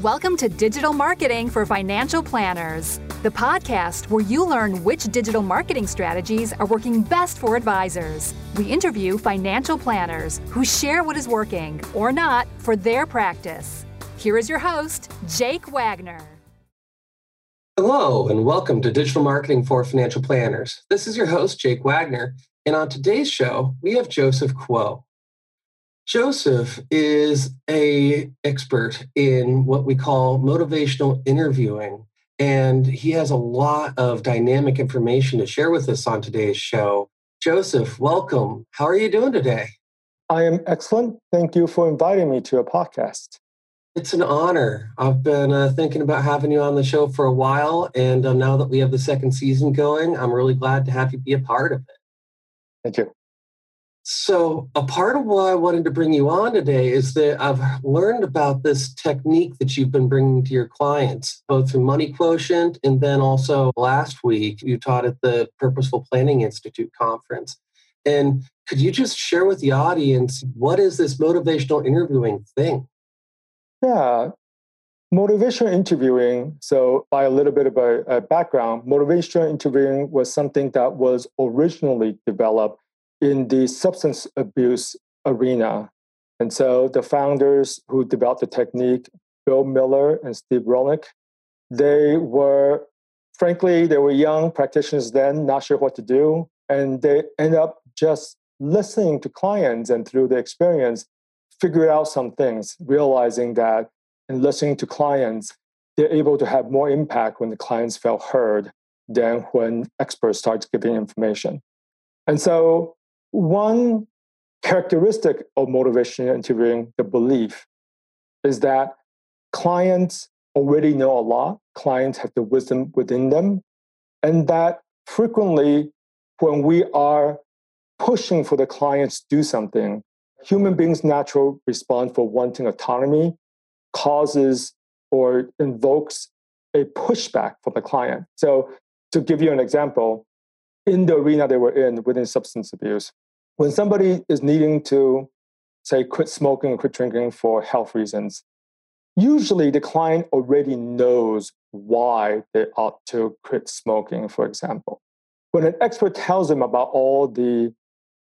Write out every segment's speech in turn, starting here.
Welcome to Digital Marketing for Financial Planners, the podcast where you learn which digital marketing strategies are working best for advisors. We interview financial planners who share what is working or not for their practice. Here is your host, Jake Wagner. Hello, and welcome to Digital Marketing for Financial Planners. This is your host, Jake Wagner, and on today's show, we have Joseph Kuo. Joseph is a expert in what we call motivational interviewing and he has a lot of dynamic information to share with us on today's show. Joseph, welcome. How are you doing today? I am excellent. Thank you for inviting me to a podcast. It's an honor. I've been uh, thinking about having you on the show for a while, and um, now that we have the second season going, I'm really glad to have you be a part of it. Thank you. So, a part of why I wanted to bring you on today is that I've learned about this technique that you've been bringing to your clients, both through Money Quotient and then also last week you taught at the Purposeful Planning Institute conference. And could you just share with the audience what is this motivational interviewing thing? Yeah, motivational interviewing. So, by a little bit of a, a background, motivational interviewing was something that was originally developed in the substance abuse arena. And so the founders who developed the technique, Bill Miller and Steve Rollnick, they were, frankly, they were young practitioners then, not sure what to do. And they end up just listening to clients and through the experience, figure out some things, realizing that in listening to clients, they're able to have more impact when the clients felt heard than when experts start giving information. And so one characteristic of motivational interviewing, the belief, is that clients already know a lot, clients have the wisdom within them, and that frequently when we are pushing for the clients to do something, human beings' natural response for wanting autonomy causes or invokes a pushback from the client. So, to give you an example, in the arena they were in within substance abuse, when somebody is needing to, say, quit smoking or quit drinking for health reasons, usually the client already knows why they ought to quit smoking, for example. When an expert tells them about all the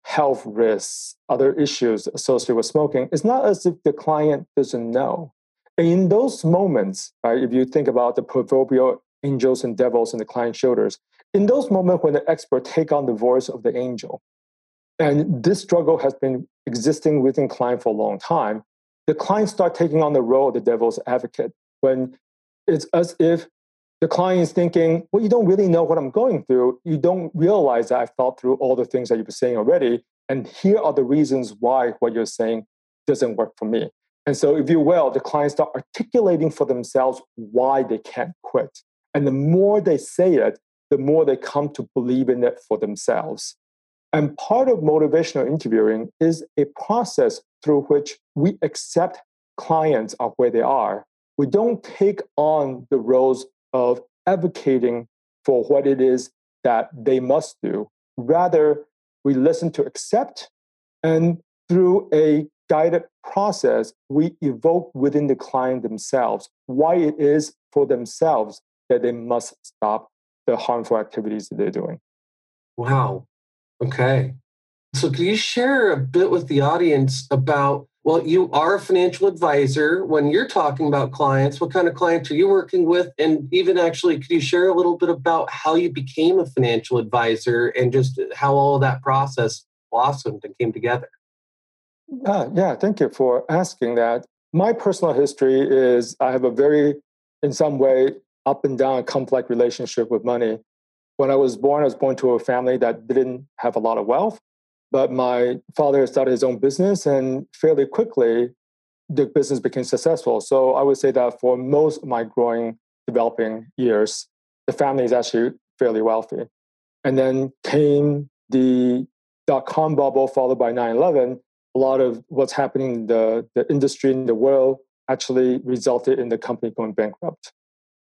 health risks, other issues associated with smoking, it's not as if the client doesn't know. And in those moments, right, if you think about the proverbial angels and devils in the client's shoulders, in those moments when the expert take on the voice of the angel, and this struggle has been existing within client for a long time. The client start taking on the role of the devil's advocate when it's as if the client is thinking, well, you don't really know what I'm going through. You don't realize that I've thought through all the things that you've been saying already. And here are the reasons why what you're saying doesn't work for me. And so, if you will, the clients start articulating for themselves why they can't quit. And the more they say it, the more they come to believe in it for themselves. And part of motivational interviewing is a process through which we accept clients of where they are. We don't take on the roles of advocating for what it is that they must do. Rather, we listen to accept, and through a guided process, we evoke within the client themselves why it is for themselves that they must stop the harmful activities that they're doing. Wow. Okay. So, can you share a bit with the audience about? Well, you are a financial advisor. When you're talking about clients, what kind of clients are you working with? And even actually, could you share a little bit about how you became a financial advisor and just how all that process blossomed and came together? Uh, yeah, thank you for asking that. My personal history is I have a very, in some way, up and down complex relationship with money when I was born, I was born to a family that didn't have a lot of wealth, but my father started his own business, and fairly quickly, the business became successful. So I would say that for most of my growing, developing years, the family is actually fairly wealthy. And then came the dot com bubble, followed by 9 11. A lot of what's happening in the, the industry in the world actually resulted in the company going bankrupt.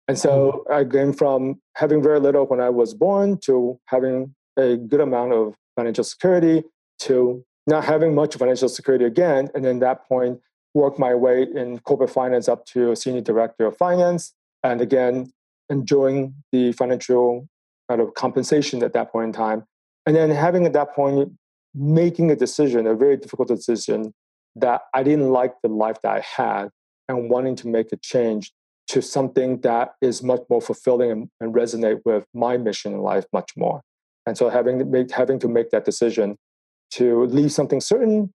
And so mm-hmm. I came from having very little when I was born to having a good amount of financial security to not having much financial security again. And then that point, worked my way in corporate finance up to senior director of finance. And again, enjoying the financial kind of compensation at that point in time. And then having at that point, making a decision, a very difficult decision that I didn't like the life that I had and wanting to make a change to something that is much more fulfilling and, and resonate with my mission in life much more. And so having to make, having to make that decision to leave something certain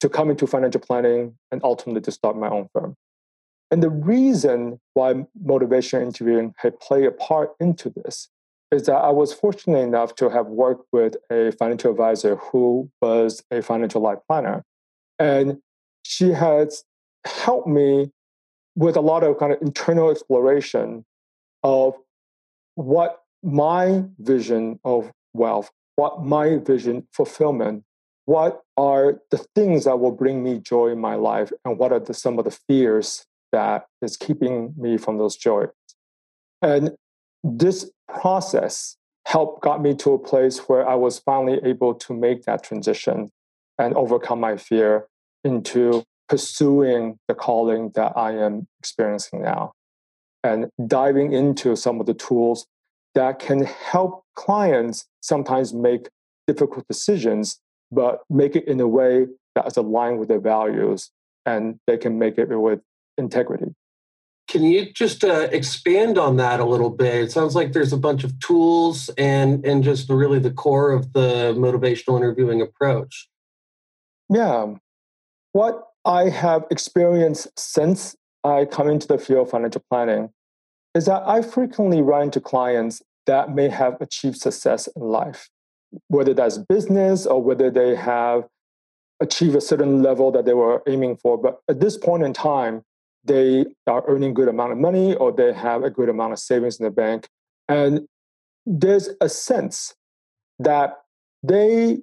to come into financial planning and ultimately to start my own firm. And the reason why motivation interviewing had played a part into this is that I was fortunate enough to have worked with a financial advisor who was a financial life planner. And she has helped me with a lot of kind of internal exploration of what my vision of wealth, what my vision fulfillment, what are the things that will bring me joy in my life, and what are the, some of the fears that is keeping me from those joys. And this process helped got me to a place where I was finally able to make that transition and overcome my fear into pursuing the calling that I am experiencing now and diving into some of the tools that can help clients sometimes make difficult decisions, but make it in a way that is aligned with their values and they can make it with integrity. Can you just uh, expand on that a little bit? It sounds like there's a bunch of tools and and just really the core of the motivational interviewing approach. Yeah. What I have experienced since I come into the field of financial planning is that I frequently run into clients that may have achieved success in life, whether that's business or whether they have achieved a certain level that they were aiming for. But at this point in time, they are earning good amount of money or they have a good amount of savings in the bank and there's a sense that they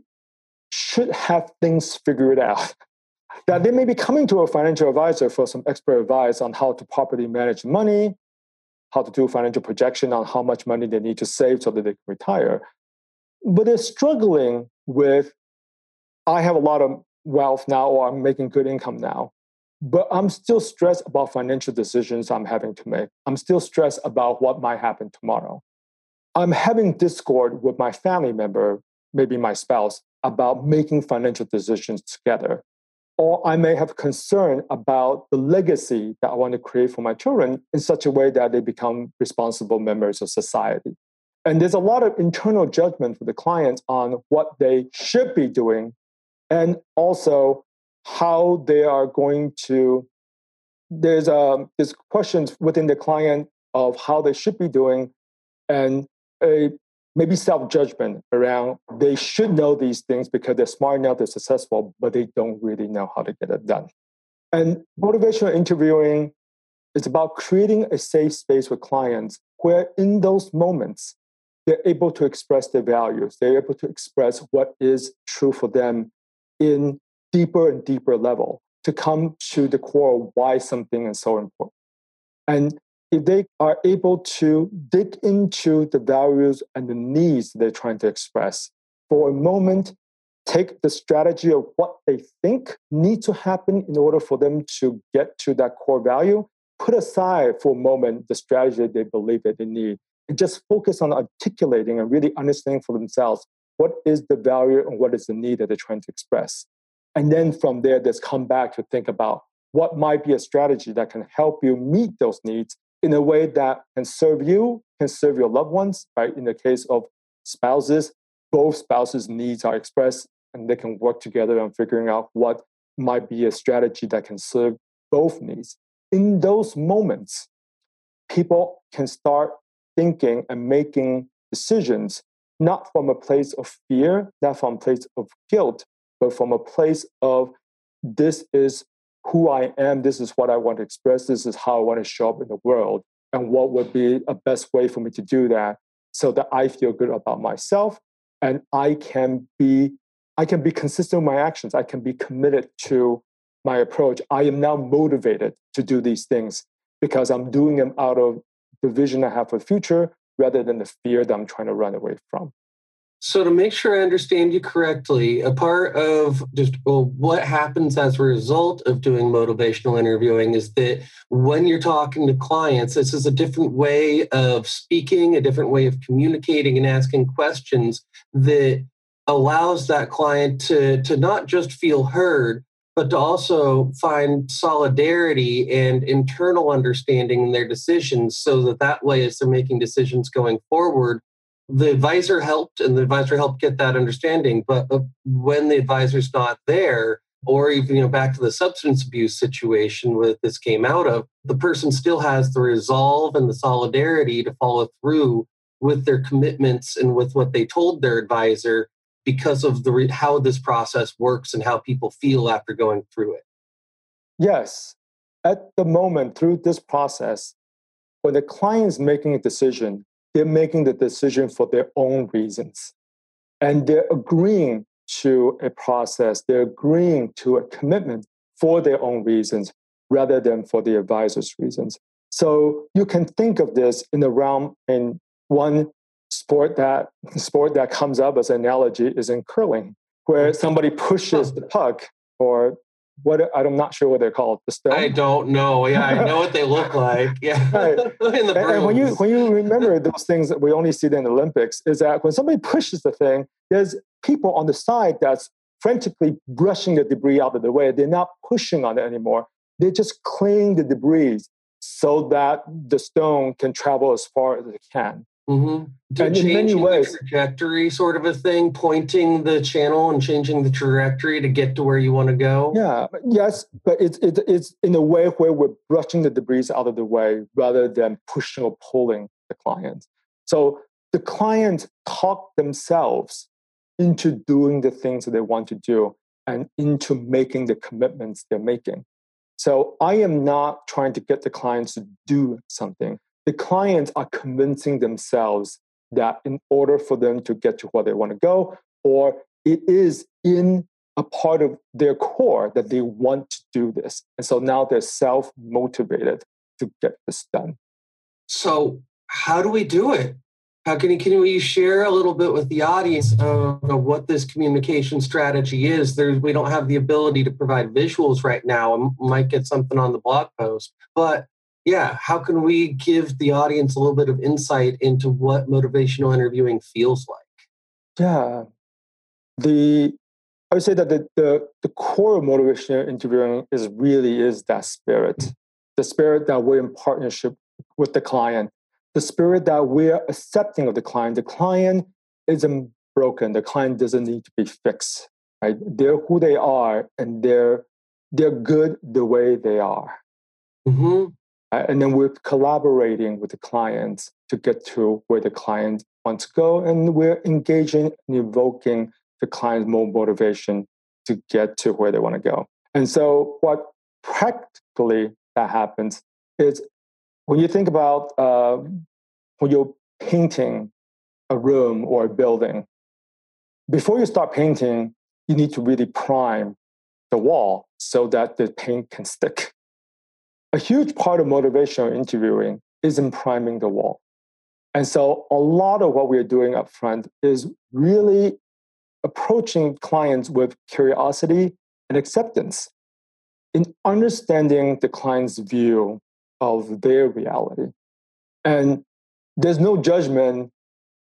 should have things figured out that they may be coming to a financial advisor for some expert advice on how to properly manage money how to do financial projection on how much money they need to save so that they can retire but they're struggling with i have a lot of wealth now or i'm making good income now but I'm still stressed about financial decisions I'm having to make. I'm still stressed about what might happen tomorrow. I'm having discord with my family member, maybe my spouse, about making financial decisions together. Or I may have concern about the legacy that I want to create for my children in such a way that they become responsible members of society. And there's a lot of internal judgment for the clients on what they should be doing and also how they are going to there's um there's questions within the client of how they should be doing and a maybe self-judgment around they should know these things because they're smart enough they're successful but they don't really know how to get it done and motivational interviewing is about creating a safe space with clients where in those moments they're able to express their values they're able to express what is true for them in deeper and deeper level to come to the core why something is so important. And if they are able to dig into the values and the needs they're trying to express for a moment, take the strategy of what they think need to happen in order for them to get to that core value, put aside for a moment the strategy that they believe that they need, and just focus on articulating and really understanding for themselves what is the value and what is the need that they're trying to express. And then from there, just come back to think about what might be a strategy that can help you meet those needs in a way that can serve you, can serve your loved ones, right? In the case of spouses, both spouses' needs are expressed and they can work together on figuring out what might be a strategy that can serve both needs. In those moments, people can start thinking and making decisions not from a place of fear, not from a place of guilt, but from a place of this is who I am, this is what I want to express, this is how I want to show up in the world, and what would be a best way for me to do that so that I feel good about myself and I can be I can be consistent with my actions. I can be committed to my approach. I am now motivated to do these things because I'm doing them out of the vision I have for the future rather than the fear that I'm trying to run away from. So, to make sure I understand you correctly, a part of just well, what happens as a result of doing motivational interviewing is that when you're talking to clients, this is a different way of speaking, a different way of communicating and asking questions that allows that client to, to not just feel heard, but to also find solidarity and internal understanding in their decisions so that that way as they're making decisions going forward the advisor helped and the advisor helped get that understanding but when the advisor's not there or even you know back to the substance abuse situation where this came out of the person still has the resolve and the solidarity to follow through with their commitments and with what they told their advisor because of the how this process works and how people feel after going through it. Yes. At the moment through this process when the client is making a decision they're making the decision for their own reasons. And they're agreeing to a process, they're agreeing to a commitment for their own reasons rather than for the advisor's reasons. So you can think of this in the realm in one sport that sport that comes up as an analogy is in curling, where mm-hmm. somebody pushes the puck or what I'm not sure what they're called. The stone. I don't know. Yeah, I know what they look like. Yeah, right. and, and, when you when you remember those things that we only see in the Olympics, is that when somebody pushes the thing, there's people on the side that's frantically brushing the debris out of the way. They're not pushing on it anymore. They're just clearing the debris so that the stone can travel as far as it can. Mm-hmm. and in many ways, trajectory sort of a thing, pointing the channel and changing the trajectory to get to where you want to go. Yeah, yes, but it's it, it's in a way where we're brushing the debris out of the way rather than pushing or pulling the client. So the client talk themselves into doing the things that they want to do and into making the commitments they're making. So I am not trying to get the clients to do something the clients are convincing themselves that in order for them to get to where they want to go, or it is in a part of their core that they want to do this. And so now they're self motivated to get this done. So, how do we do it? How can can we share a little bit with the audience of, of what this communication strategy is? We don't have the ability to provide visuals right now. I might get something on the blog post, but yeah, how can we give the audience a little bit of insight into what motivational interviewing feels like? Yeah. The I would say that the, the, the core of motivational interviewing is really is that spirit. The spirit that we're in partnership with the client, the spirit that we're accepting of the client. The client isn't broken. The client doesn't need to be fixed. Right? They're who they are and they're they're good the way they are. Mm-hmm. Uh, and then we're collaborating with the clients to get to where the client wants to go. And we're engaging and evoking the client's more motivation to get to where they want to go. And so, what practically that happens is when you think about uh, when you're painting a room or a building, before you start painting, you need to really prime the wall so that the paint can stick a huge part of motivational interviewing is in priming the wall. And so a lot of what we're doing up front is really approaching clients with curiosity and acceptance in understanding the client's view of their reality. And there's no judgment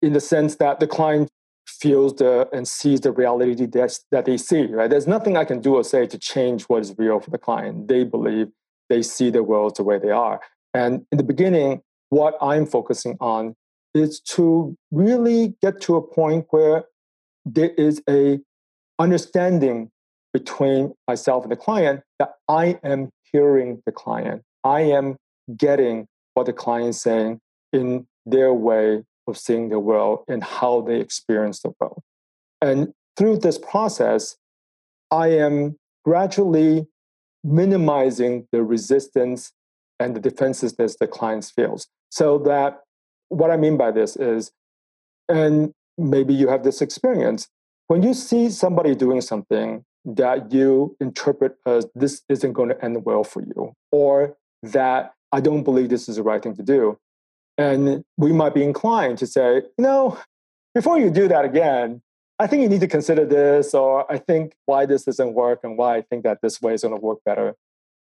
in the sense that the client feels the and sees the reality that, that they see, right? There's nothing I can do or say to change what is real for the client. They believe they see the world the way they are. And in the beginning, what I'm focusing on is to really get to a point where there is a understanding between myself and the client that I am hearing the client. I am getting what the client is saying in their way of seeing the world and how they experience the world. And through this process, I am gradually minimizing the resistance and the defensiveness the clients feels. So that what I mean by this is, and maybe you have this experience, when you see somebody doing something that you interpret as this isn't going to end well for you, or that I don't believe this is the right thing to do. And we might be inclined to say, you know, before you do that again, I think you need to consider this, or I think why this doesn't work and why I think that this way is going to work better.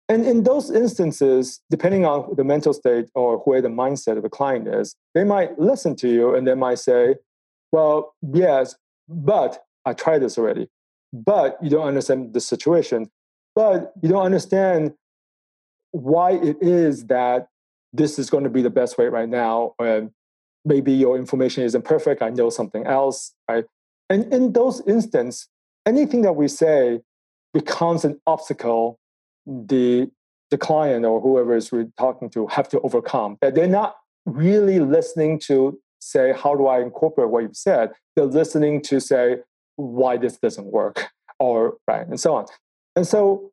And in those instances, depending on the mental state or where the mindset of the client is, they might listen to you and they might say, Well, yes, but I tried this already. But you don't understand the situation. But you don't understand why it is that this is going to be the best way right now. And maybe your information isn't perfect. I know something else, right? And in those instances, anything that we say becomes an obstacle the the client or whoever is we're talking to have to overcome. That they're not really listening to say, how do I incorporate what you've said? They're listening to say why this doesn't work or right and so on. And so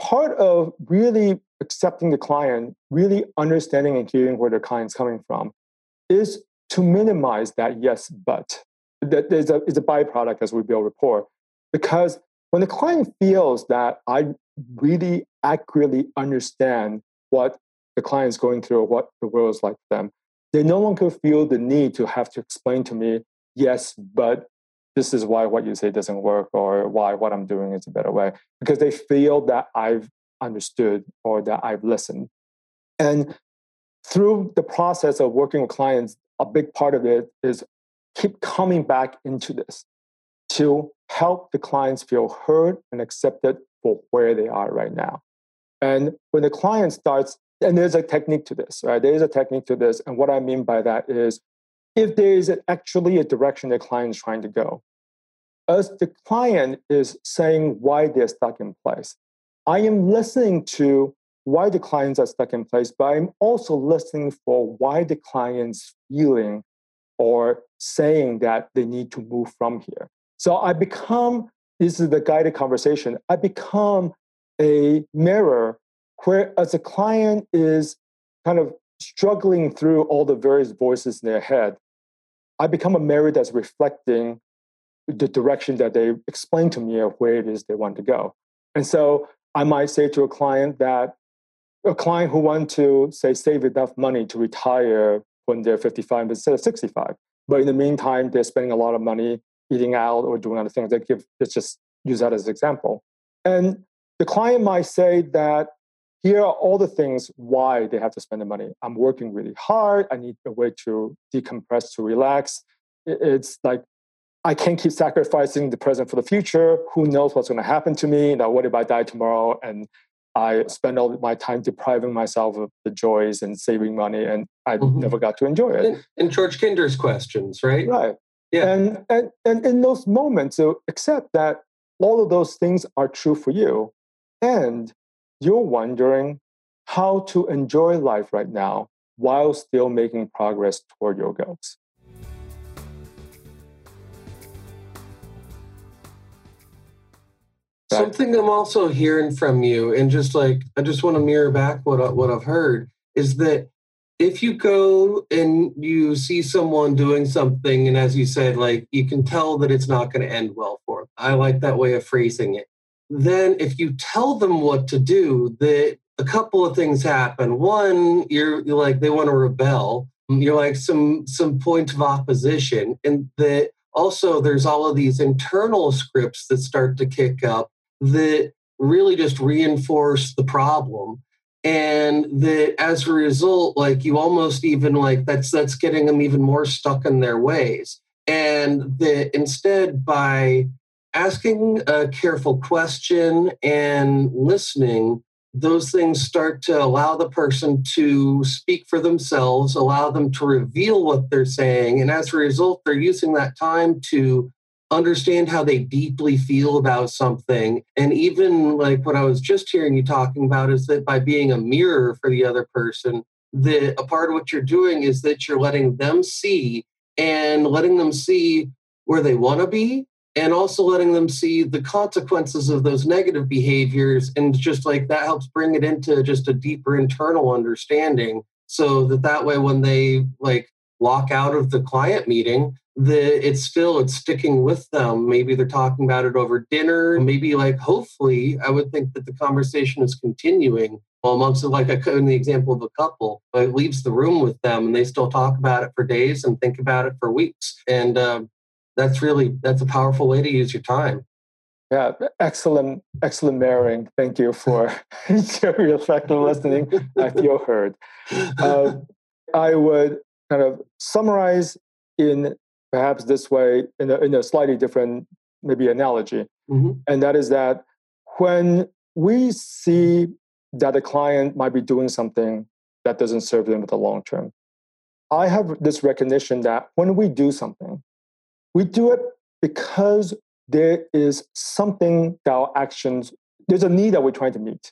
part of really accepting the client, really understanding and hearing where the client's coming from, is to minimize that yes, but. That is a, is a byproduct as we build rapport. Because when the client feels that I really accurately understand what the client is going through or what the world is like for them, they no longer feel the need to have to explain to me, yes, but this is why what you say doesn't work or why what I'm doing is a better way. Because they feel that I've understood or that I've listened. And through the process of working with clients, a big part of it is keep coming back into this to help the clients feel heard and accepted for where they are right now. And when the client starts, and there's a technique to this, right? There is a technique to this. And what I mean by that is if there is actually a direction the client is trying to go, as the client is saying why they're stuck in place, I am listening to why the clients are stuck in place, but I'm also listening for why the client's feeling or saying that they need to move from here. So I become, this is the guided conversation, I become a mirror where as a client is kind of struggling through all the various voices in their head, I become a mirror that's reflecting the direction that they explain to me of where it is they want to go. And so I might say to a client that a client who want to say save enough money to retire when they're 55 instead of 65. But in the meantime, they're spending a lot of money eating out or doing other things. They give let's just use that as an example. And the client might say that here are all the things why they have to spend the money. I'm working really hard. I need a way to decompress, to relax. It's like I can't keep sacrificing the present for the future. Who knows what's going to happen to me? Now, what if I die tomorrow and I spend all my time depriving myself of the joys and saving money, and I mm-hmm. never got to enjoy it. And, George Kinder's questions, right? Right. Yeah. And, and, and in those moments, so accept that all of those things are true for you. And you're wondering how to enjoy life right now while still making progress toward your goals. Something I'm also hearing from you, and just like I just want to mirror back what I, what I've heard is that if you go and you see someone doing something and as you said like you can tell that it's not going to end well for them i like that way of phrasing it. Then if you tell them what to do that a couple of things happen. One you're, you're like they want to rebel mm, you're like some some point of opposition and that also there's all of these internal scripts that start to kick up that really just reinforce the problem. And that as a result like you almost even like that's that's getting them even more stuck in their ways. And that instead by asking a careful question and listening those things start to allow the person to speak for themselves allow them to reveal what they're saying. And as a result they're using that time to understand how they deeply feel about something. And even like what I was just hearing you talking about is that by being a mirror for the other person, that a part of what you're doing is that you're letting them see and letting them see where they want to be and also letting them see the consequences of those negative behaviors and just like that helps bring it into just a deeper internal understanding so that that way when they like walk out of the client meeting the it's still it's sticking with them maybe they're talking about it over dinner maybe like hopefully i would think that the conversation is continuing well, amongst like a, in the example of a couple but it leaves the room with them and they still talk about it for days and think about it for weeks and uh, That's really that's a powerful way to use your time. Yeah, excellent, excellent mirroring. Thank you for your reflective listening. I feel heard. Uh, I would kind of summarize in perhaps this way, in a, in a slightly different maybe analogy, mm-hmm. and that is that when we see that a client might be doing something that doesn't serve them in the long term, I have this recognition that when we do something, we do it because there is something that our actions, there's a need that we're trying to meet.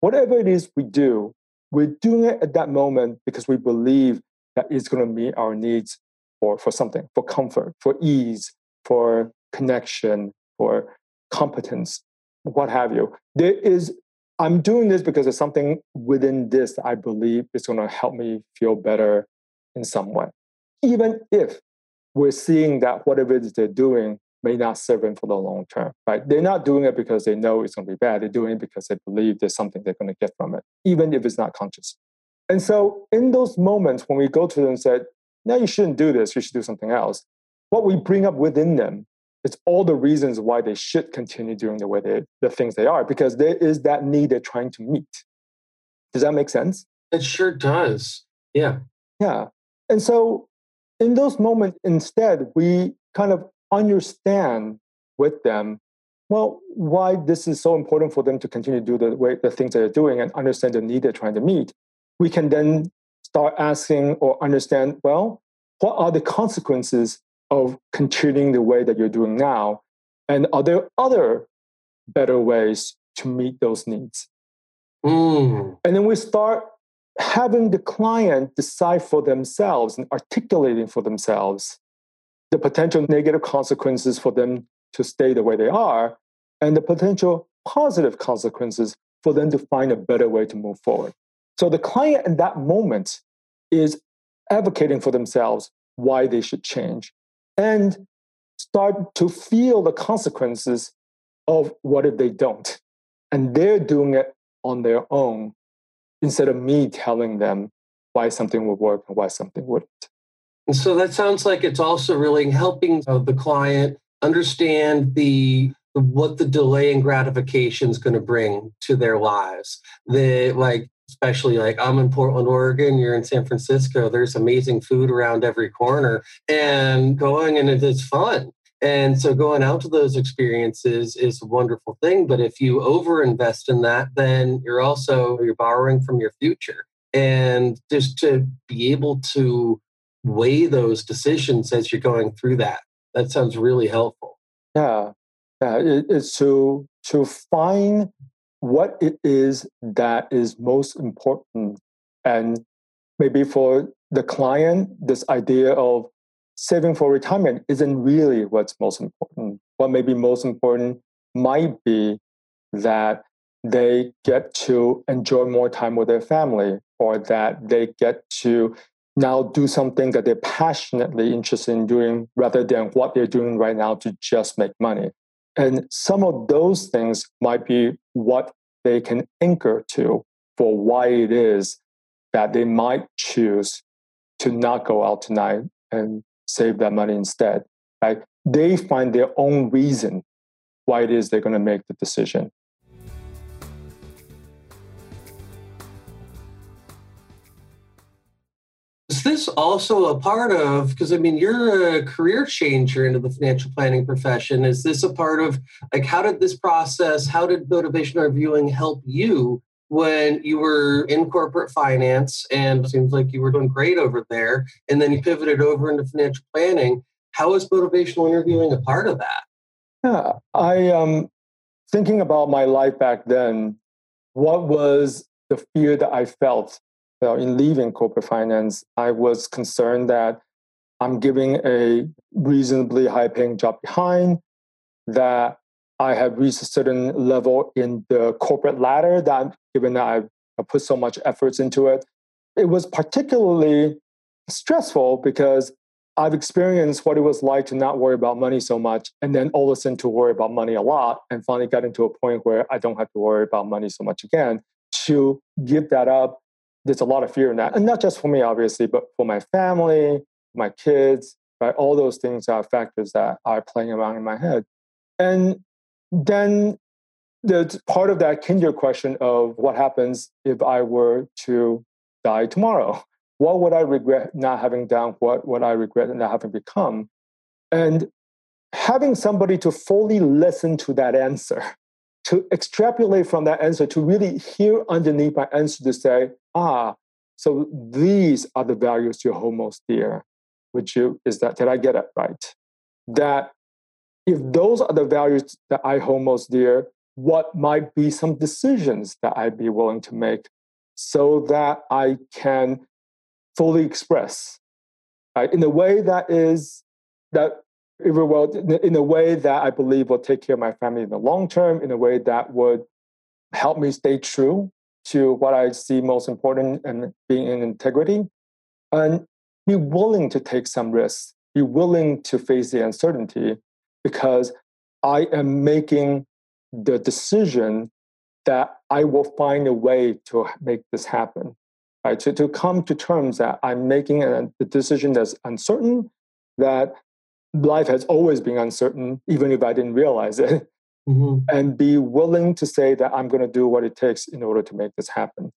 Whatever it is we do, we're doing it at that moment because we believe that it's going to meet our needs for, for something, for comfort, for ease, for connection, for competence, what have you. There is, I'm doing this because there's something within this that I believe is going to help me feel better in some way. Even if we're seeing that whatever it is they're doing may not serve them for the long term, right? They're not doing it because they know it's going to be bad. They're doing it because they believe there's something they're going to get from it, even if it's not conscious. And so, in those moments when we go to them and say, "No, you shouldn't do this. You should do something else," what we bring up within them is all the reasons why they should continue doing the way they, the things they are, because there is that need they're trying to meet. Does that make sense? It sure does. Yeah. Yeah. And so, in those moments, instead, we kind of understand with them well why this is so important for them to continue to do the way the things they're doing and understand the need they're trying to meet we can then start asking or understand well what are the consequences of continuing the way that you're doing now and are there other better ways to meet those needs mm. and then we start having the client decide for themselves and articulating for themselves the potential negative consequences for them to stay the way they are, and the potential positive consequences for them to find a better way to move forward. So the client in that moment is advocating for themselves why they should change and start to feel the consequences of what if they don't. And they're doing it on their own instead of me telling them why something would work and why something wouldn't. And so that sounds like it's also really helping uh, the client understand the what the delay in gratification is going to bring to their lives. The like especially like I'm in Portland, Oregon, you're in San Francisco, there's amazing food around every corner and going and it's fun. And so going out to those experiences is a wonderful thing. But if you over invest in that, then you're also you're borrowing from your future. And just to be able to weigh those decisions as you're going through that. That sounds really helpful. Yeah, yeah. It, it's to to find what it is that is most important, and maybe for the client, this idea of saving for retirement isn't really what's most important. What may be most important might be that they get to enjoy more time with their family or that they get to now do something that they're passionately interested in doing rather than what they're doing right now to just make money. And some of those things might be what they can anchor to for why it is that they might choose to not go out tonight and save that money instead. Right? They find their own reason why it is they're going to make the decision. This also a part of, because I mean, you're a career changer into the financial planning profession. Is this a part of, like, how did this process, how did motivational reviewing help you when you were in corporate finance and seems like you were doing great over there, and then you pivoted over into financial planning? How is motivational interviewing a part of that? Yeah, I um, thinking about my life back then. What was the fear that I felt well, in leaving corporate finance, I was concerned that I'm giving a reasonably high paying job behind, that I have reached a certain level in the corporate ladder that given that I've put so much efforts into it. It was particularly stressful because I've experienced what it was like to not worry about money so much and then all of a sudden to worry about money a lot and finally got into a point where I don't have to worry about money so much again. To give that up there's a lot of fear in that. And not just for me, obviously, but for my family, my kids, right? All those things are factors that are playing around in my head. And then the part of that kinder question of what happens if I were to die tomorrow? What would I regret not having done? What would I regret not having become? And having somebody to fully listen to that answer, to extrapolate from that answer, to really hear underneath my answer to say, ah, so these are the values you hold most dear. Which you is that did I get it right? That if those are the values that I hold most dear, what might be some decisions that I'd be willing to make so that I can fully express right, in a way that is that it will in a way that I believe will take care of my family in the long term, in a way that would help me stay true to what I see most important and being in integrity, and be willing to take some risks, be willing to face the uncertainty, because I am making the decision that I will find a way to make this happen. Right? To, to come to terms that I'm making a, a decision that's uncertain, that life has always been uncertain, even if I didn't realize it, mm-hmm. and be willing to say that I'm going to do what it takes in order to make this happen.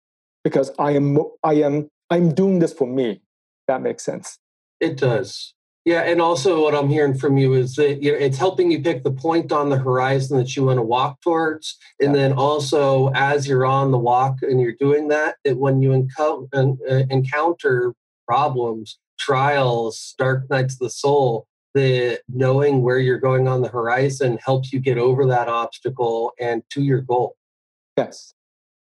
Because I am, I am, I'm doing this for me. That makes sense. It does. Yeah, and also what I'm hearing from you is that you know, it's helping you pick the point on the horizon that you want to walk towards, and yeah. then also as you're on the walk and you're doing that, that when you uh, encounter problems, trials, dark nights of the soul, the knowing where you're going on the horizon helps you get over that obstacle and to your goal. Yes.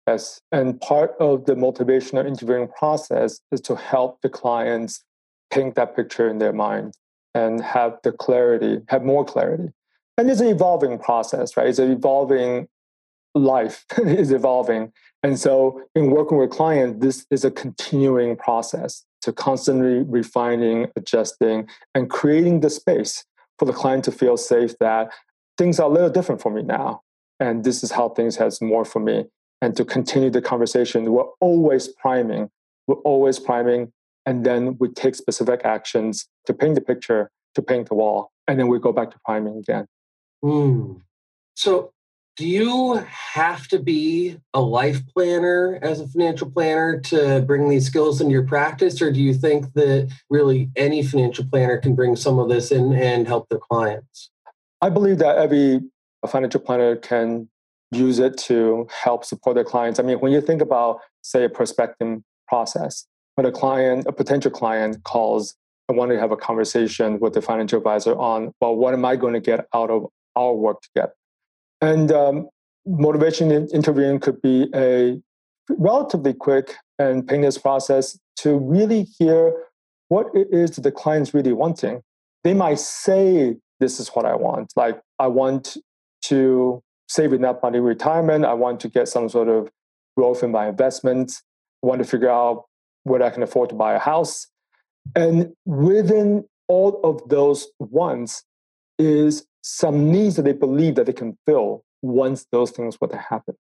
Yes. And part of the motivational interviewing process is to help the clients paint that picture in their mind and have the clarity, have more clarity. And it's an evolving process, right? It's an evolving life is evolving. And so in working with clients, this is a continuing process to constantly refining, adjusting, and creating the space for the client to feel safe that things are a little different for me now. And this is how things has more for me. And to continue the conversation, we're always priming. We're always priming and then we take specific actions to paint the picture, to paint the wall, and then we go back to priming again. Mm. So, do you have to be a life planner as a financial planner to bring these skills into your practice, or do you think that really any financial planner can bring some of this in and help their clients? I believe that every financial planner can use it to help support their clients. I mean, when you think about, say, a prospecting process, when a client, a potential client calls and want to have a conversation with the financial advisor on, well, what am I going to get out of our work together? And um, motivation interviewing could be a relatively quick and painless process to really hear what it is that the client's really wanting. They might say, This is what I want. Like, I want to save enough money retirement. I want to get some sort of growth in my investments. I want to figure out whether I can afford to buy a house. And within all of those wants is some needs that they believe that they can fill once those things were to happen.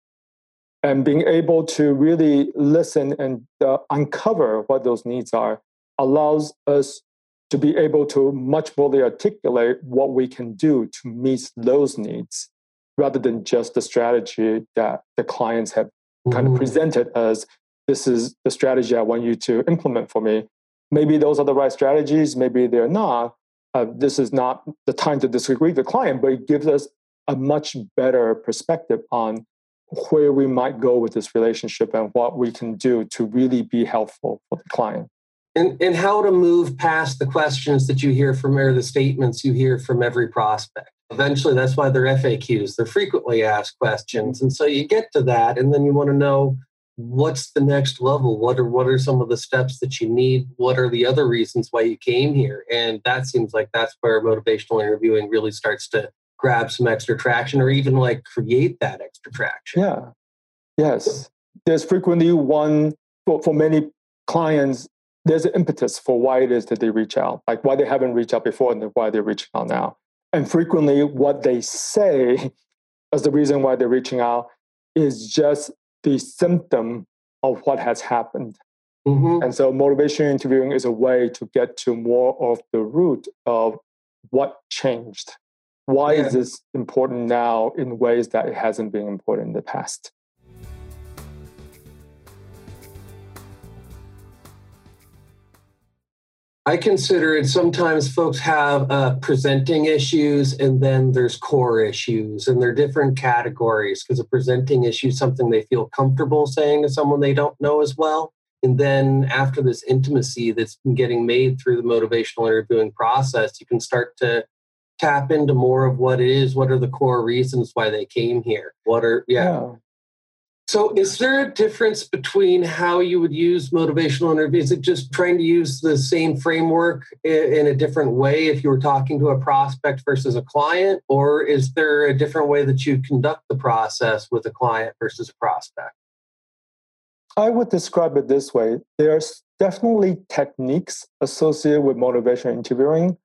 And being able to really listen and uh, uncover what those needs are allows us to be able to much more articulate what we can do to meet those needs rather than just the strategy that the clients have kind of mm-hmm. presented as this is the strategy I want you to implement for me. Maybe those are the right strategies, maybe they're not. Uh, this is not the time to disagree with the client, but it gives us a much better perspective on where we might go with this relationship and what we can do to really be helpful for the client. And, and how to move past the questions that you hear from or the statements you hear from every prospect. Eventually, that's why they're FAQs. They're frequently asked questions. And so you get to that, and then you want to know what's the next level? What are what are some of the steps that you need? What are the other reasons why you came here? And that seems like that's where motivational interviewing really starts to grab some extra traction or even like create that extra traction. Yeah. Yes. There's frequently one for, for many clients there's an impetus for why it is that they reach out like why they haven't reached out before and why they're reaching out now. And frequently what they say as the reason why they're reaching out is just the symptom of what has happened. Mm-hmm. And so motivation interviewing is a way to get to more of the root of what changed. Why yeah. is this important now in ways that it hasn't been important in the past? I consider it sometimes folks have uh, presenting issues and then there's core issues, and they're different categories because a presenting issue is something they feel comfortable saying to someone they don't know as well. And then after this intimacy that's been getting made through the motivational interviewing process, you can start to tap into more of what it is. What are the core reasons why they came here? What are, yeah. yeah. So, is there a difference between how you would use motivational interviews? Is it just trying to use the same framework in a different way if you were talking to a prospect versus a client? Or is there a different way that you conduct the process with a client versus a prospect? I would describe it this way there's definitely techniques associated with motivational interviewing,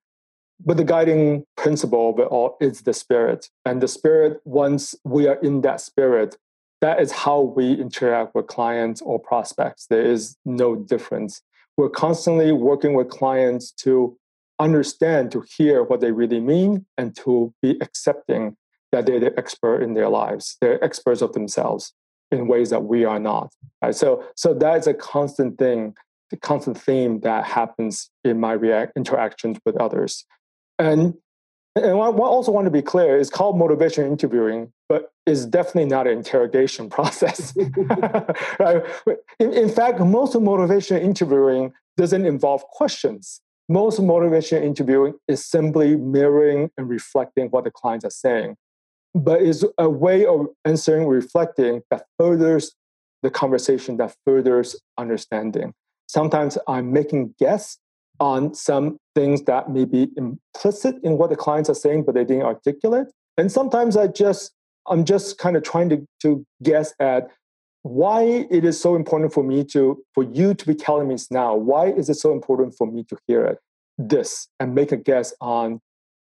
but the guiding principle of it all is the spirit. And the spirit, once we are in that spirit, that is how we interact with clients or prospects. There is no difference. We're constantly working with clients to understand, to hear what they really mean, and to be accepting that they're the expert in their lives. They're experts of themselves in ways that we are not. Right? So, so that is a constant thing, the constant theme that happens in my react, interactions with others. And and I also want to be clear, it's called motivation interviewing, but it's definitely not an interrogation process. right? in, in fact, most motivation interviewing doesn't involve questions. Most motivation interviewing is simply mirroring and reflecting what the clients are saying. But it's a way of answering, reflecting that furthers the conversation, that furthers understanding. Sometimes I'm making guess on some things that may be implicit in what the clients are saying, but they didn't articulate. And sometimes I just I'm just kind of trying to, to guess at why it is so important for me to for you to be telling me this now. Why is it so important for me to hear it? This and make a guess on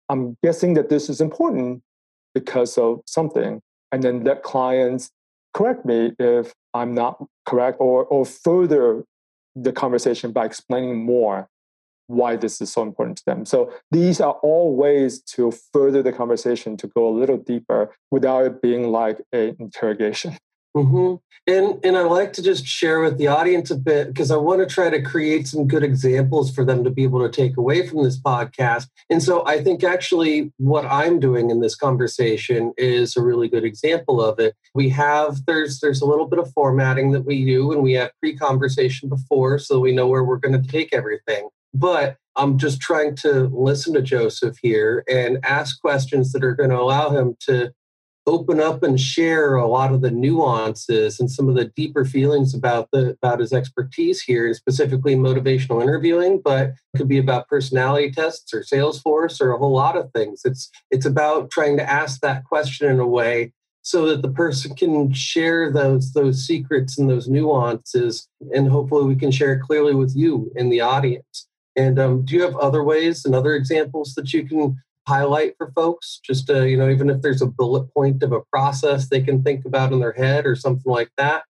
I'm guessing that this is important because of something. And then let clients correct me if I'm not correct or or further the conversation by explaining more why this is so important to them. So these are all ways to further the conversation to go a little deeper without it being like an interrogation. Mm-hmm. And and I like to just share with the audience a bit because I want to try to create some good examples for them to be able to take away from this podcast. And so I think actually what I'm doing in this conversation is a really good example of it. We have there's there's a little bit of formatting that we do, and we have pre-conversation before, so we know where we're going to take everything. But I'm just trying to listen to Joseph here and ask questions that are going to allow him to open up and share a lot of the nuances and some of the deeper feelings about the about his expertise here specifically motivational interviewing but it could be about personality tests or salesforce or a whole lot of things. It's it's about trying to ask that question in a way so that the person can share those those secrets and those nuances and hopefully we can share it clearly with you in the audience and um, do you have other ways and other examples that you can highlight for folks? Just uh, you know, even if there's a bullet point of a process they can think about in their head or something like that.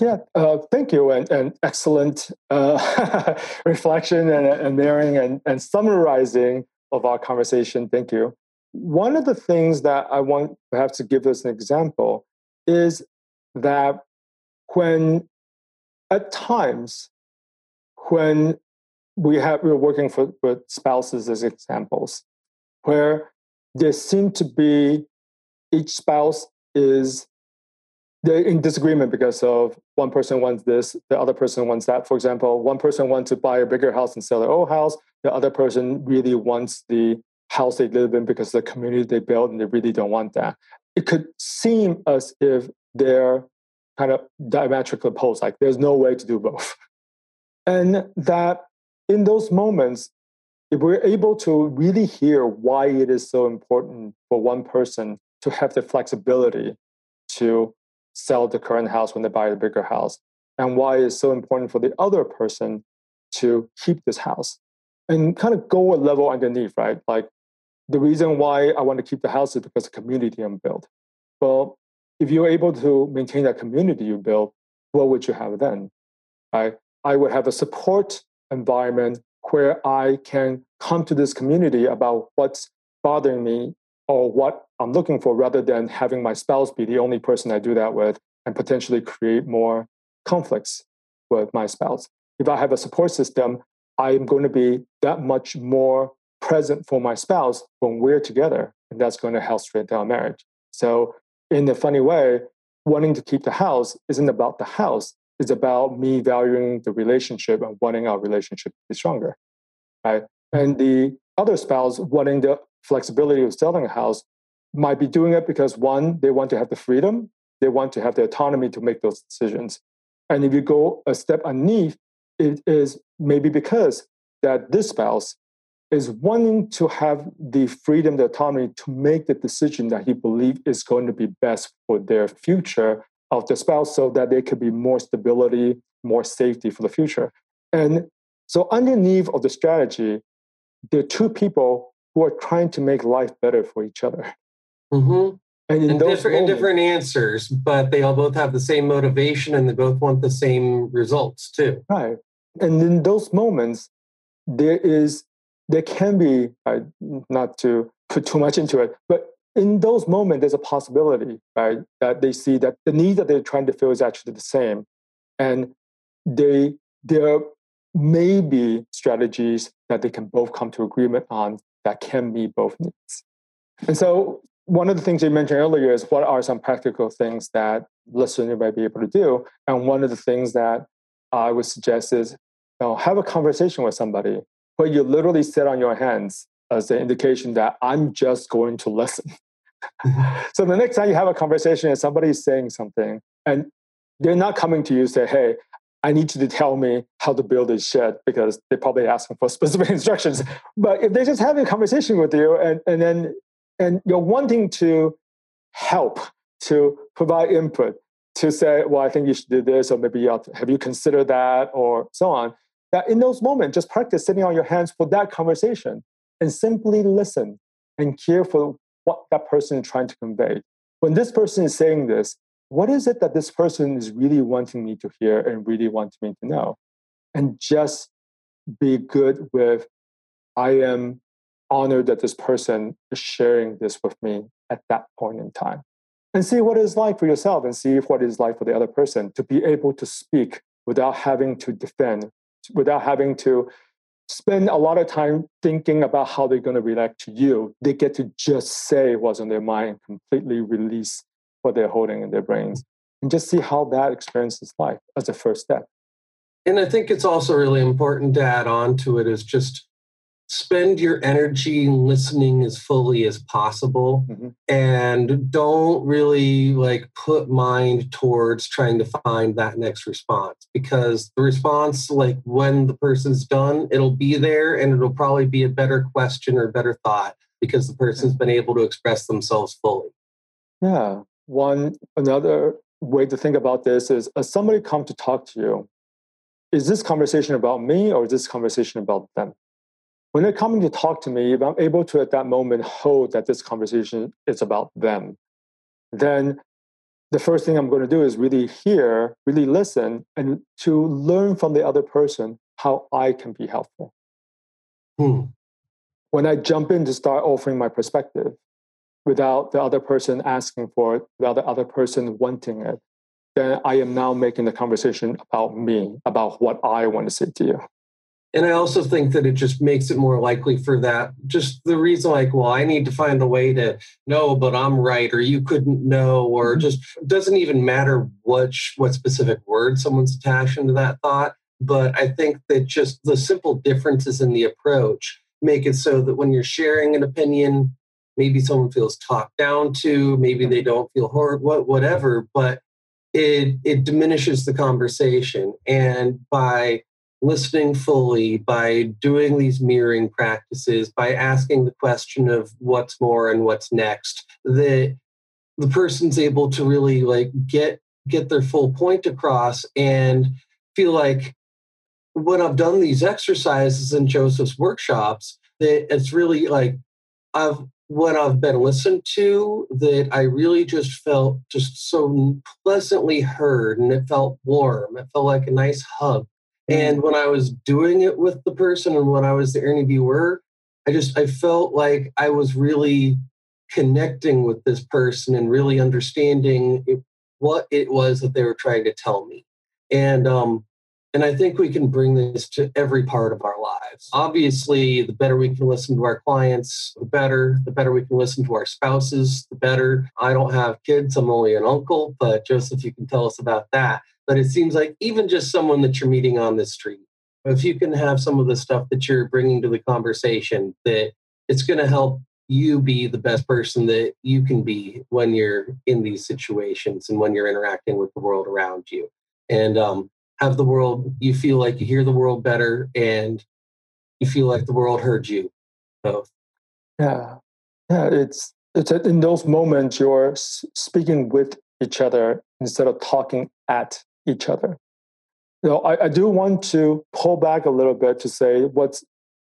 Yeah, uh, thank you, and, and excellent uh, reflection and, and mirroring and, and summarizing of our conversation. Thank you. One of the things that I want perhaps to give us an example is that when at times when we have we're working for, with spouses as examples where there seem to be each spouse is they're in disagreement because of one person wants this, the other person wants that. For example, one person wants to buy a bigger house and sell their old house. The other person really wants the house they live in because the community they built and they really don't want that. It could seem as if they're kind of diametrically opposed, like there's no way to do both. And that in those moments, if we're able to really hear why it is so important for one person to have the flexibility to sell the current house when they buy the bigger house, and why it's so important for the other person to keep this house, and kind of go a level underneath, right? Like the reason why I want to keep the house is because the community I'm built. Well, if you're able to maintain that community you built, what would you have then? Right? I would have a support environment where I can come to this community about what's bothering me or what I'm looking for rather than having my spouse be the only person I do that with and potentially create more conflicts with my spouse. If I have a support system, I'm going to be that much more present for my spouse when we're together, and that's going to help strengthen our marriage. So, in a funny way, wanting to keep the house isn't about the house, it's about me valuing the relationship and wanting our relationship to be stronger. Right? Mm-hmm. And the other spouse wanting the flexibility of selling a house might be doing it because one, they want to have the freedom, they want to have the autonomy to make those decisions. And if you go a step underneath, it is maybe because that this spouse is wanting to have the freedom, the autonomy to make the decision that he believes is going to be best for their future of the spouse so that there could be more stability, more safety for the future. And so underneath of the strategy, there are two people who are trying to make life better for each other. Mm-hmm. And, and different, moments, different answers, but they all both have the same motivation and they both want the same results too. Right. And in those moments, there is there can be uh, not to put too much into it, but in those moments, there's a possibility, right, that they see that the need that they're trying to fill is actually the same, and they there may be strategies that they can both come to agreement on that can meet both needs. And so one of the things you mentioned earlier is what are some practical things that listeners might be able to do? And one of the things that I would suggest is you know, have a conversation with somebody where you literally sit on your hands as an indication that I'm just going to listen. so the next time you have a conversation and somebody is saying something and they're not coming to you say, hey, I need you to tell me how to build this shed because they're probably asking for specific instructions. But if they're just having a conversation with you and, and then and you're wanting to help, to provide input, to say, well, I think you should do this, or maybe you have you considered that, or so on. That in those moments, just practice sitting on your hands for that conversation and simply listen and care for what that person is trying to convey. When this person is saying this, what is it that this person is really wanting me to hear and really wanting me to know? And just be good with, I am honored that this person is sharing this with me at that point in time. And see what it's like for yourself and see what it's like for the other person to be able to speak without having to defend, without having to spend a lot of time thinking about how they're going to react to you. They get to just say what's on their mind completely release what they're holding in their brains and just see how that experience is like as a first step. And I think it's also really important to add on to it is just spend your energy listening as fully as possible mm-hmm. and don't really like put mind towards trying to find that next response because the response like when the person's done it'll be there and it'll probably be a better question or better thought because the person's been able to express themselves fully. Yeah. One another way to think about this is as somebody come to talk to you. Is this conversation about me or is this conversation about them when they're coming to talk to me, if I'm able to at that moment hold that this conversation is about them, then the first thing I'm going to do is really hear, really listen, and to learn from the other person how I can be helpful. Hmm. When I jump in to start offering my perspective without the other person asking for it, without the other person wanting it, then I am now making the conversation about me, about what I want to say to you and I also think that it just makes it more likely for that. Just the reason, like, well, I need to find a way to know, but I'm right, or you couldn't know, or mm-hmm. just doesn't even matter what what specific word someone's attached to that thought. But I think that just the simple differences in the approach make it so that when you're sharing an opinion, maybe someone feels talked down to, maybe they don't feel horrible, whatever, but it it diminishes the conversation, and by listening fully, by doing these mirroring practices, by asking the question of what's more and what's next, that the person's able to really like get get their full point across and feel like when I've done these exercises in Joseph's workshops, that it's really like I've when I've been listened to, that I really just felt just so pleasantly heard and it felt warm. It felt like a nice hug And when I was doing it with the person and when I was the interviewer, I just I felt like I was really connecting with this person and really understanding it, what it was that they were trying to tell me. And um, and I think we can bring this to every part of our lives. Obviously, the better we can listen to our clients, the better. The better we can listen to our spouses, the better. I don't have kids, I'm only an uncle, but Joseph, you can tell us about that. But it seems like even just someone that you're meeting on the street, if you can have some of the stuff that you're bringing to the conversation, that it's going to help you be the best person that you can be when you're in these situations and when you're interacting with the world around you. And um, have the world, you feel like you hear the world better and you feel like the world heard you both. Yeah. Yeah. It's, it's in those moments you're speaking with each other instead of talking at each other. You know, I, I do want to pull back a little bit to say what's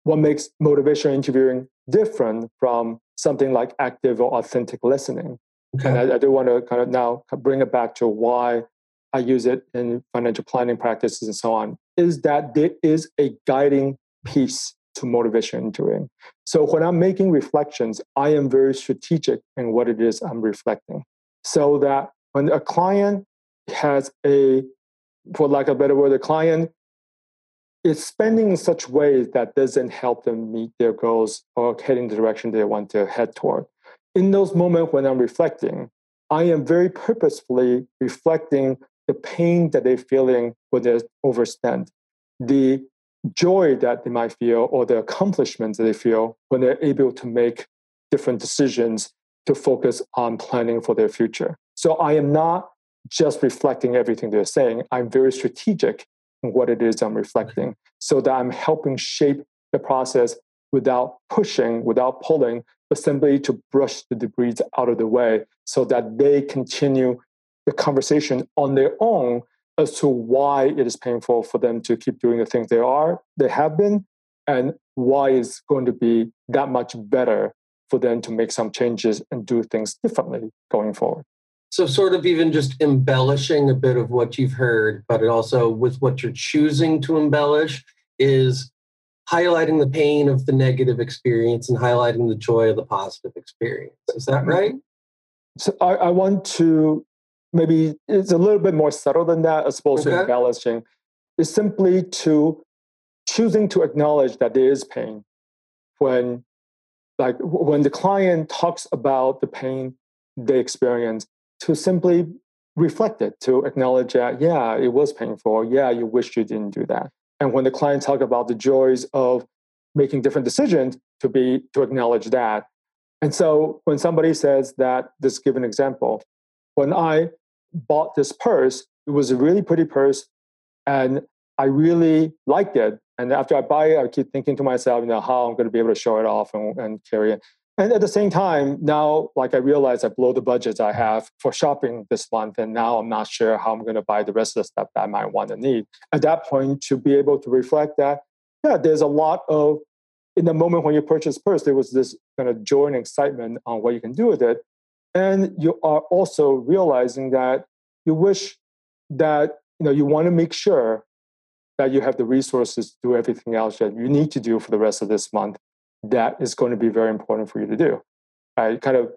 what makes motivation interviewing different from something like active or authentic listening. Okay. And I, I do want to kind of now bring it back to why I use it in financial planning practices and so on, is that there is a guiding piece to motivation and doing. So when I'm making reflections, I am very strategic in what it is I'm reflecting. So that when a client has a, for lack of a better word, a client is spending in such ways that doesn't help them meet their goals or head in the direction they want to head toward. In those moments when I'm reflecting, I am very purposefully reflecting the pain that they're feeling when they're overspent, the joy that they might feel, or the accomplishments that they feel when they're able to make different decisions to focus on planning for their future. So I am not just reflecting everything they're saying. I'm very strategic in what it is I'm reflecting so that I'm helping shape the process without pushing, without pulling, but simply to brush the debris out of the way so that they continue the conversation on their own as to why it is painful for them to keep doing the things they are, they have been, and why it's going to be that much better for them to make some changes and do things differently going forward. So, sort of even just embellishing a bit of what you've heard, but also with what you're choosing to embellish is highlighting the pain of the negative experience and highlighting the joy of the positive experience. Is that mm-hmm. right? So, I, I want to maybe it's a little bit more subtle than that as opposed okay. to embellishing. It's simply to choosing to acknowledge that there is pain when like when the client talks about the pain they experience to simply reflect it to acknowledge that yeah it was painful yeah you wish you didn't do that and when the client talk about the joys of making different decisions to be to acknowledge that and so when somebody says that this give an example when i bought this purse it was a really pretty purse and i really liked it and after i buy it i keep thinking to myself you know how i'm going to be able to show it off and, and carry it and at the same time, now, like I realize I blow the budgets I have for shopping this month, and now I'm not sure how I'm going to buy the rest of the stuff that I might want to need. At that point, to be able to reflect that, yeah, there's a lot of, in the moment when you purchase purse, there was this kind of joy and excitement on what you can do with it. And you are also realizing that you wish that, you know, you want to make sure that you have the resources to do everything else that you need to do for the rest of this month that is going to be very important for you to do. I kind of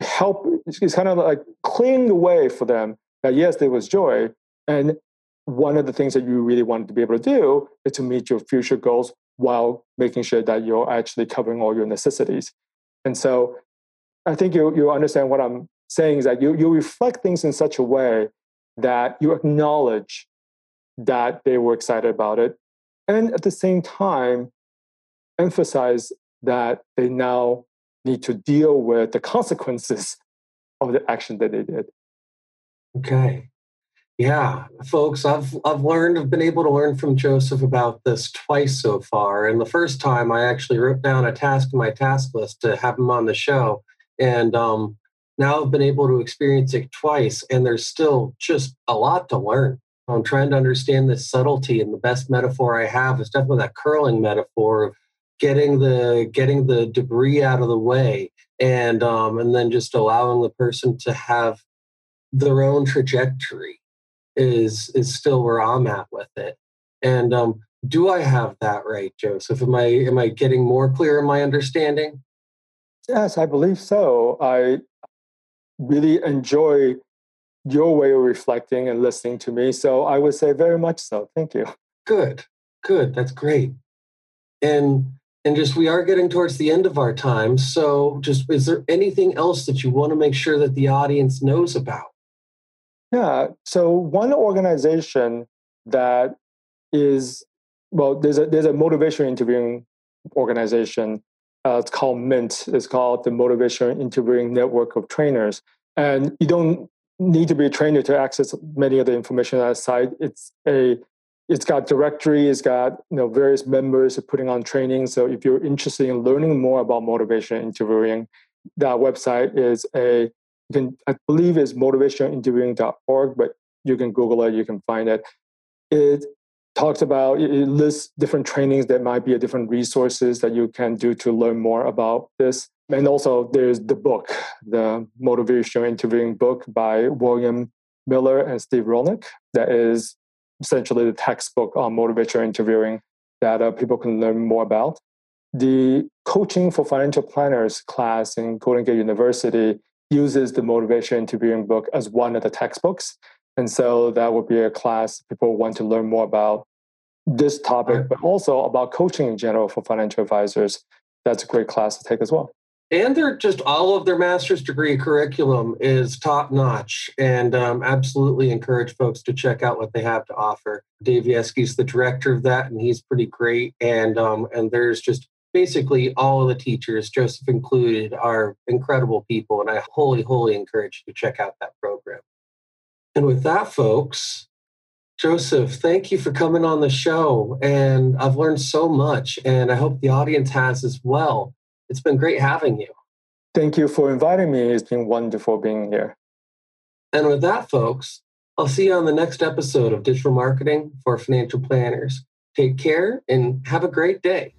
help, it's kind of like clearing the way for them that yes, there was joy. And one of the things that you really wanted to be able to do is to meet your future goals while making sure that you're actually covering all your necessities. And so I think you, you understand what I'm saying is that you, you reflect things in such a way that you acknowledge that they were excited about it. And at the same time, emphasize that they now need to deal with the consequences of the action that they did. Okay. Yeah, folks, I've I've learned I've been able to learn from Joseph about this twice so far. And the first time I actually wrote down a task in my task list to have him on the show. And um, now I've been able to experience it twice, and there's still just a lot to learn. I'm trying to understand this subtlety, and the best metaphor I have is definitely that curling metaphor of getting the getting the debris out of the way and um, and then just allowing the person to have their own trajectory is is still where I'm at with it. And um, do I have that right, Joseph? Am I am I getting more clear in my understanding? Yes, I believe so. I really enjoy your way of reflecting and listening to me. So I would say very much so. Thank you. Good. Good. That's great. And and just we are getting towards the end of our time. So just is there anything else that you want to make sure that the audience knows about? Yeah. So one organization that is well, there's a there's a motivation interviewing organization. Uh, it's called Mint. It's called the Motivation Interviewing Network of Trainers. And you don't need to be a trainer to access many of the information on that site. It's a it's got directory, it's got you know various members putting on training. So if you're interested in learning more about motivation interviewing, that website is a you can I believe is motivationinterviewing.org, but you can Google it, you can find it. It talks about it lists different trainings that might be a different resources that you can do to learn more about this. And also there's the book the motivational interviewing book by william miller and steve rollnick that is essentially the textbook on motivational interviewing that uh, people can learn more about. The coaching for financial planners class in golden gate university uses the motivation interviewing book as one of the textbooks and so that would be a class people want to learn more about this topic, but also about coaching in general for financial advisors. That's a great class to take as well. And they're just all of their master's degree curriculum is top notch, and um, absolutely encourage folks to check out what they have to offer. Dave Yeske's the director of that, and he's pretty great. And um, and there's just basically all of the teachers, Joseph included, are incredible people, and I wholly, wholly encourage you to check out that program. And with that, folks, Joseph, thank you for coming on the show. And I've learned so much, and I hope the audience has as well. It's been great having you. Thank you for inviting me. It's been wonderful being here. And with that, folks, I'll see you on the next episode of Digital Marketing for Financial Planners. Take care and have a great day.